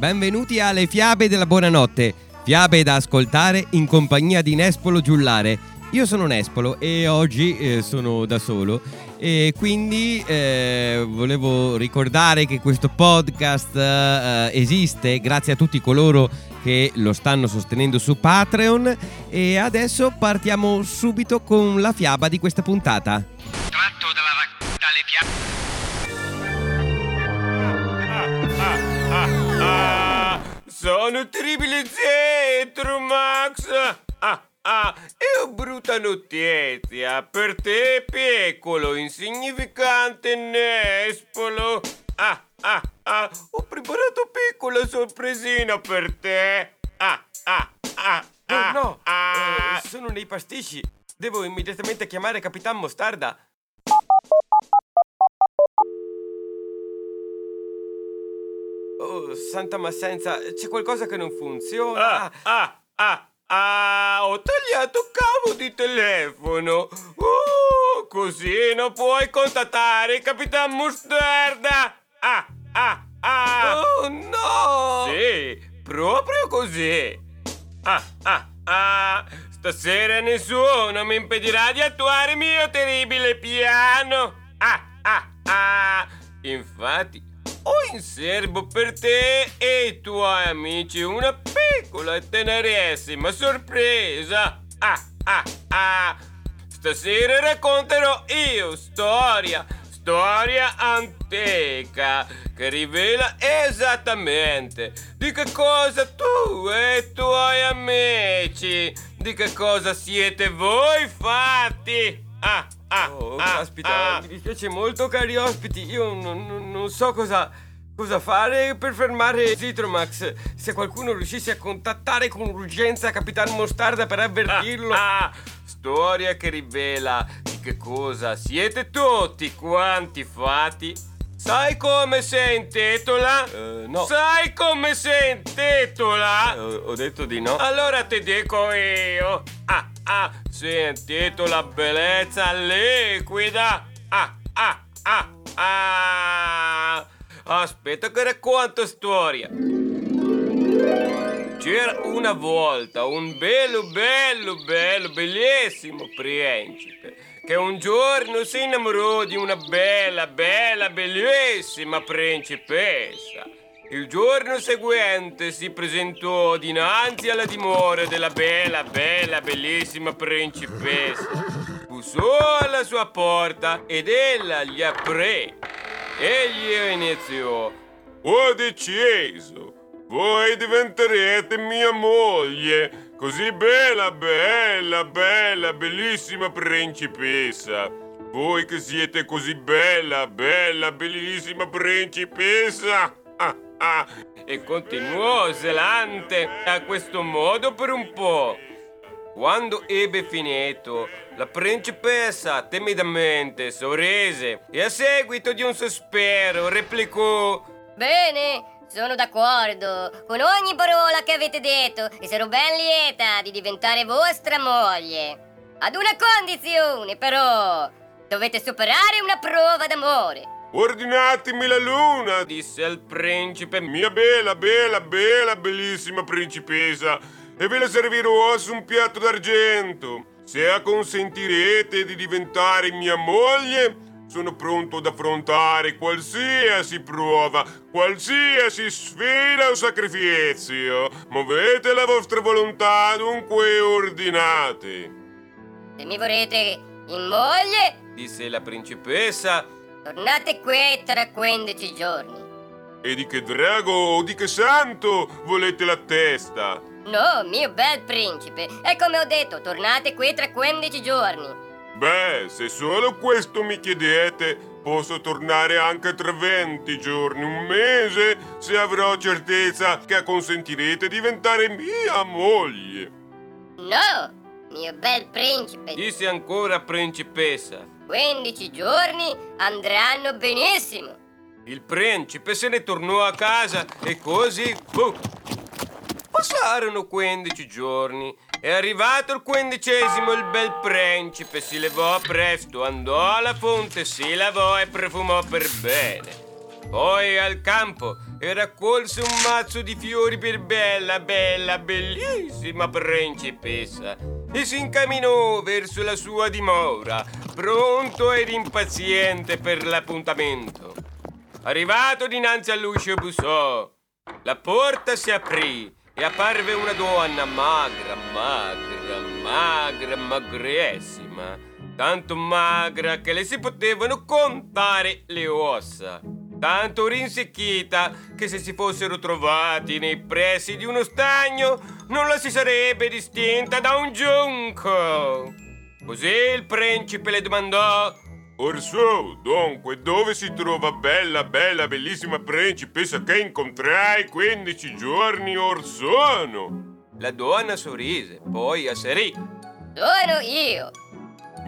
Benvenuti alle Fiabe della Buonanotte, fiabe da ascoltare in compagnia di Nespolo Giullare. Io sono Nespolo e oggi eh, sono da solo e quindi eh, volevo ricordare che questo podcast eh, esiste grazie a tutti coloro che lo stanno sostenendo su Patreon e adesso partiamo subito con la fiaba di questa puntata. Tratto dalla raccolta le Sono terribile Zetro, Max! Ah, ah, è una brutta notizia per te, piccolo, insignificante Nespolo. Ah, ah, ah, ho preparato piccola sorpresina per te. Ah, ah, ah, Oh ah, no, ah. eh, sono nei pasticci. Devo immediatamente chiamare Capitan Mostarda. Oh, santa massenza, c'è qualcosa che non funziona. Ah, ah, ah, ah, ho tagliato cavo di telefono. Uh, così non puoi contattare il Capitan Mostarda. Ah, ah, ah. Oh no! Sì, proprio così. Ah, ah, ah. Stasera nessuno mi impedirà di attuare il mio terribile piano. Ah, ah, ah. Infatti, ho in serbo per te e i tuoi amici una piccola e tenerissima sorpresa. Ah, ah, ah. Stasera racconterò io storia, storia antica che rivela esattamente di che cosa tu e i tuoi amici, di che cosa siete voi fatti. Ah, ah, Oh, ah, caspita, ah. mi dispiace molto, cari ospiti. Io non, non- non so cosa, cosa fare per fermare Zitromax. Se qualcuno riuscisse a contattare con urgenza Capitan Mostarda per avvertirlo. Ah, ah, storia che rivela di che cosa siete tutti quanti fatti. Sai come si intitola? Eh, no. Sai come si intitola? Eh, ho, ho detto di no. Allora ti dico io. Ah, ah, si intitola Bellezza liquida. Ah, ah, ah, ah. Aspetta che racconto storia. C'era una volta un bello, bello, bello, bellissimo principe che un giorno si innamorò di una bella, bella, bellissima principessa. Il giorno seguente si presentò dinanzi alla dimora della bella, bella, bellissima principessa. Bussò alla sua porta ed ella gli aprì. Egli iniziò. Ho deciso. Voi diventerete mia moglie. Così bella, bella, bella, bellissima principessa. Voi che siete così bella, bella, bellissima principessa. E continuò zelante a questo modo per un po'. Quando ebbe finito, la principessa timidamente sorrise e a seguito di un sospiro replicò Bene, sono d'accordo con ogni parola che avete detto e sarò ben lieta di diventare vostra moglie. Ad una condizione, però. Dovete superare una prova d'amore. Ordinatemi la luna, disse il principe, mia bella, bella, bella, bellissima principessa, e ve la servirò su un piatto d'argento. Se acconsentirete di diventare mia moglie, sono pronto ad affrontare qualsiasi prova, qualsiasi sfida o sacrificio. Muovete la vostra volontà dunque ordinate. Se mi vorrete in moglie, Disse la principessa. Tornate qui tra 15 giorni. E di che drago o di che santo volete la testa? No, mio bel principe, è come ho detto, tornate qui tra 15 giorni. Beh, se solo questo mi chiedete, posso tornare anche tra 20 giorni, un mese, se avrò certezza che acconsentirete di diventare mia moglie. No, mio bel principe, Disse ancora principessa. 15 giorni andranno benissimo. Il principe se ne tornò a casa e così... fu. Passarono 15 giorni. È arrivato il quindicesimo, il bel principe si levò presto, andò alla fonte, si lavò e profumò per bene. Poi al campo e raccolse un mazzo di fiori per bella, bella, bellissima principessa e si incamminò verso la sua dimora, pronto ed impaziente per l'appuntamento. Arrivato dinanzi all'uscio bussò. La porta si aprì e apparve una donna magra, magra, magra, magrissima, tanto magra che le si potevano contare le ossa, tanto rinsecchita che se si fossero trovati nei pressi di uno stagno non la si sarebbe distinta da un giunco. Così il principe le domandò Orsù, dunque, dove si trova bella, bella, bellissima principessa che incontrai 15 giorni or sono? La donna sorrise, poi asserì. Sono io.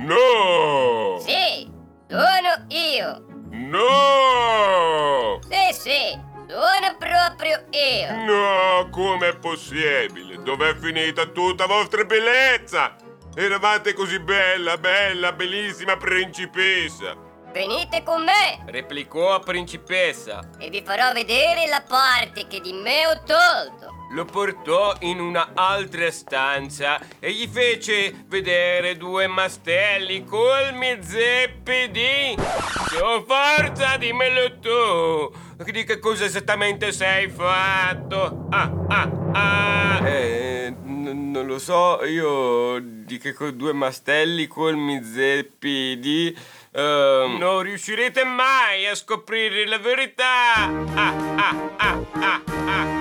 No! Sì, sono io. No! Sì, sì, sono proprio io. No, com'è possibile? Dov'è finita tutta vostra bellezza? Eravate così bella, bella, bellissima principessa. Venite con me Replicò principessa. e vi farò vedere la parte che di me ho tolto. Lo portò in una altra stanza e gli fece vedere due mastelli colmi zeppi di... Oh, forza, dimmelo tu! Di che cosa esattamente sei fatto? Ah, ah, ah! Eh, n- non lo so, io di che co- due mastelli colmi zeppi di... ehm, non riuscirete mai a scoprire la verità! Ah, ah, ah, ah, ah!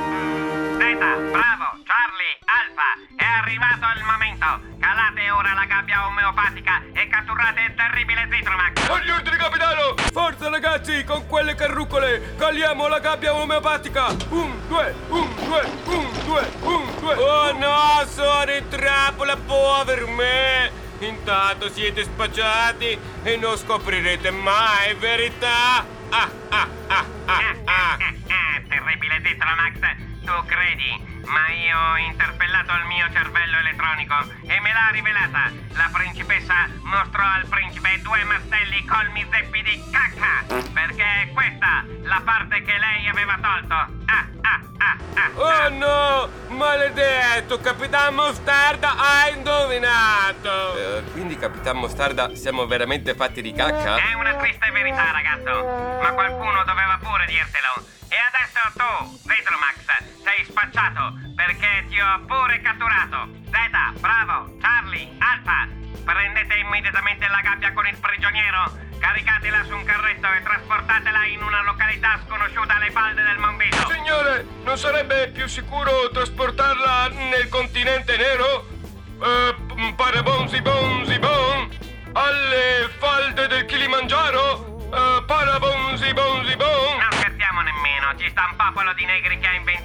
Arrivato il momento. Calate ora la gabbia omeopatica e catturate il terribile Zitromax. Agli ordini, capitano! Forza, ragazzi, con quelle carrucole! Caliamo la gabbia omeopatica! Un, due, un, due, un, due, un, due! Oh no, sono in trappola, povero me! Intanto siete spacciati e non scoprirete mai verità! Ah, ah, ah, ah, ah! Eh, terribile Zitromax, tu credi? Ma io ho interpellato il mio cervello elettronico e me l'ha rivelata. La principessa mostrò al principe due mastelli colmi zeppi di cacca. Perché è questa la parte che lei aveva tolto. Ah, ah, ah, ah. Oh no! Maledetto! Capitan Mostarda ha indovinato! Eh, quindi, Capitan Mostarda, siamo veramente fatti di cacca? È una triste verità, ragazzo. Ma qualcuno doveva pure dirtelo. E adesso tu, Zitromax, sei spacciato pure catturato. Zeta, bravo, Charlie, Alfa, prendete immediatamente la gabbia con il prigioniero, caricatela su un carretto e trasportatela in una località sconosciuta alle falde del Monbito. Signore, non sarebbe più sicuro trasportarla nel continente nero? Eh, parabonzi bonzi bon? Alle falde del Kilimangiaro? Eh, parabonzi bonzi bon? Non scherziamo nemmeno, ci sta un popolo di negri che ha inventato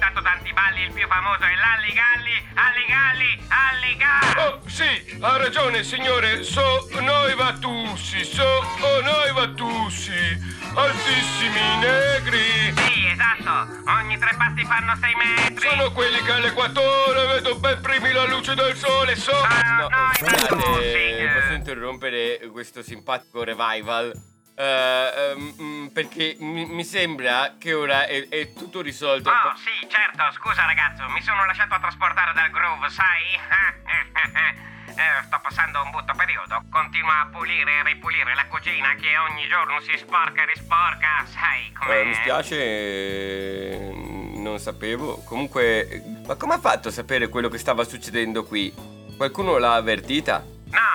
tanti balli, il più famoso è l'Alligalli, Alligalli, Alligalli. Oh, sì, ha ragione, signore. So noi Vatussi, so noi Vatussi. Altissimi negri. Sì, esatto, ogni tre passi fanno sei metri. Sono quelli che all'equatore vedo ben primi la luce del sole, so. Ah, no, scusate, Vatussi, eh. posso interrompere questo simpatico revival? Ehm, mm, perché mi, mi sembra che ora è, è tutto risolto. Oh, sì, certo, scusa ragazzo, mi sono lasciato trasportare dal groove, sai? Eh, sto passando un brutto periodo. Continuo a pulire e ripulire la cucina che ogni giorno si sporca e risporca, sai com'è? Eh, mi spiace, eh, non sapevo. Comunque, ma come ha fatto a sapere quello che stava succedendo qui? Qualcuno l'ha avvertita?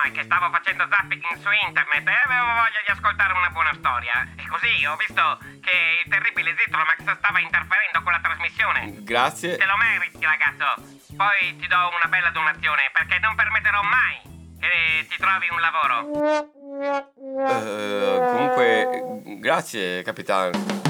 È che stavo facendo zapping su internet e avevo voglia di ascoltare una buona storia. E così ho visto che il terribile Zitromax stava interferendo con la trasmissione. Grazie. Te lo meriti, ragazzo. Poi ti do una bella donazione perché non permetterò mai che ti trovi un lavoro. Eh, comunque, grazie, capitano.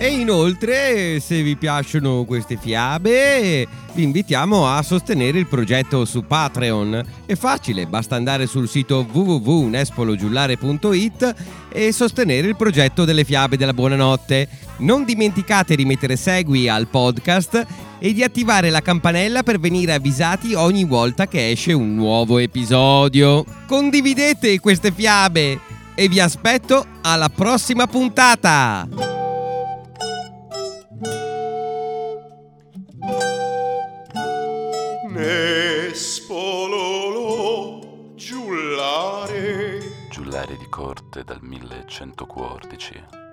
E inoltre, se vi piacciono queste fiabe, vi invitiamo a sostenere il progetto su Patreon. È facile, basta andare sul sito www.nespologiullare.it e sostenere il progetto delle fiabe della buonanotte. Non dimenticate di mettere segui al podcast e di attivare la campanella per venire avvisati ogni volta che esce un nuovo episodio. Condividete queste fiabe e vi aspetto alla prossima puntata! Corte dal 1114.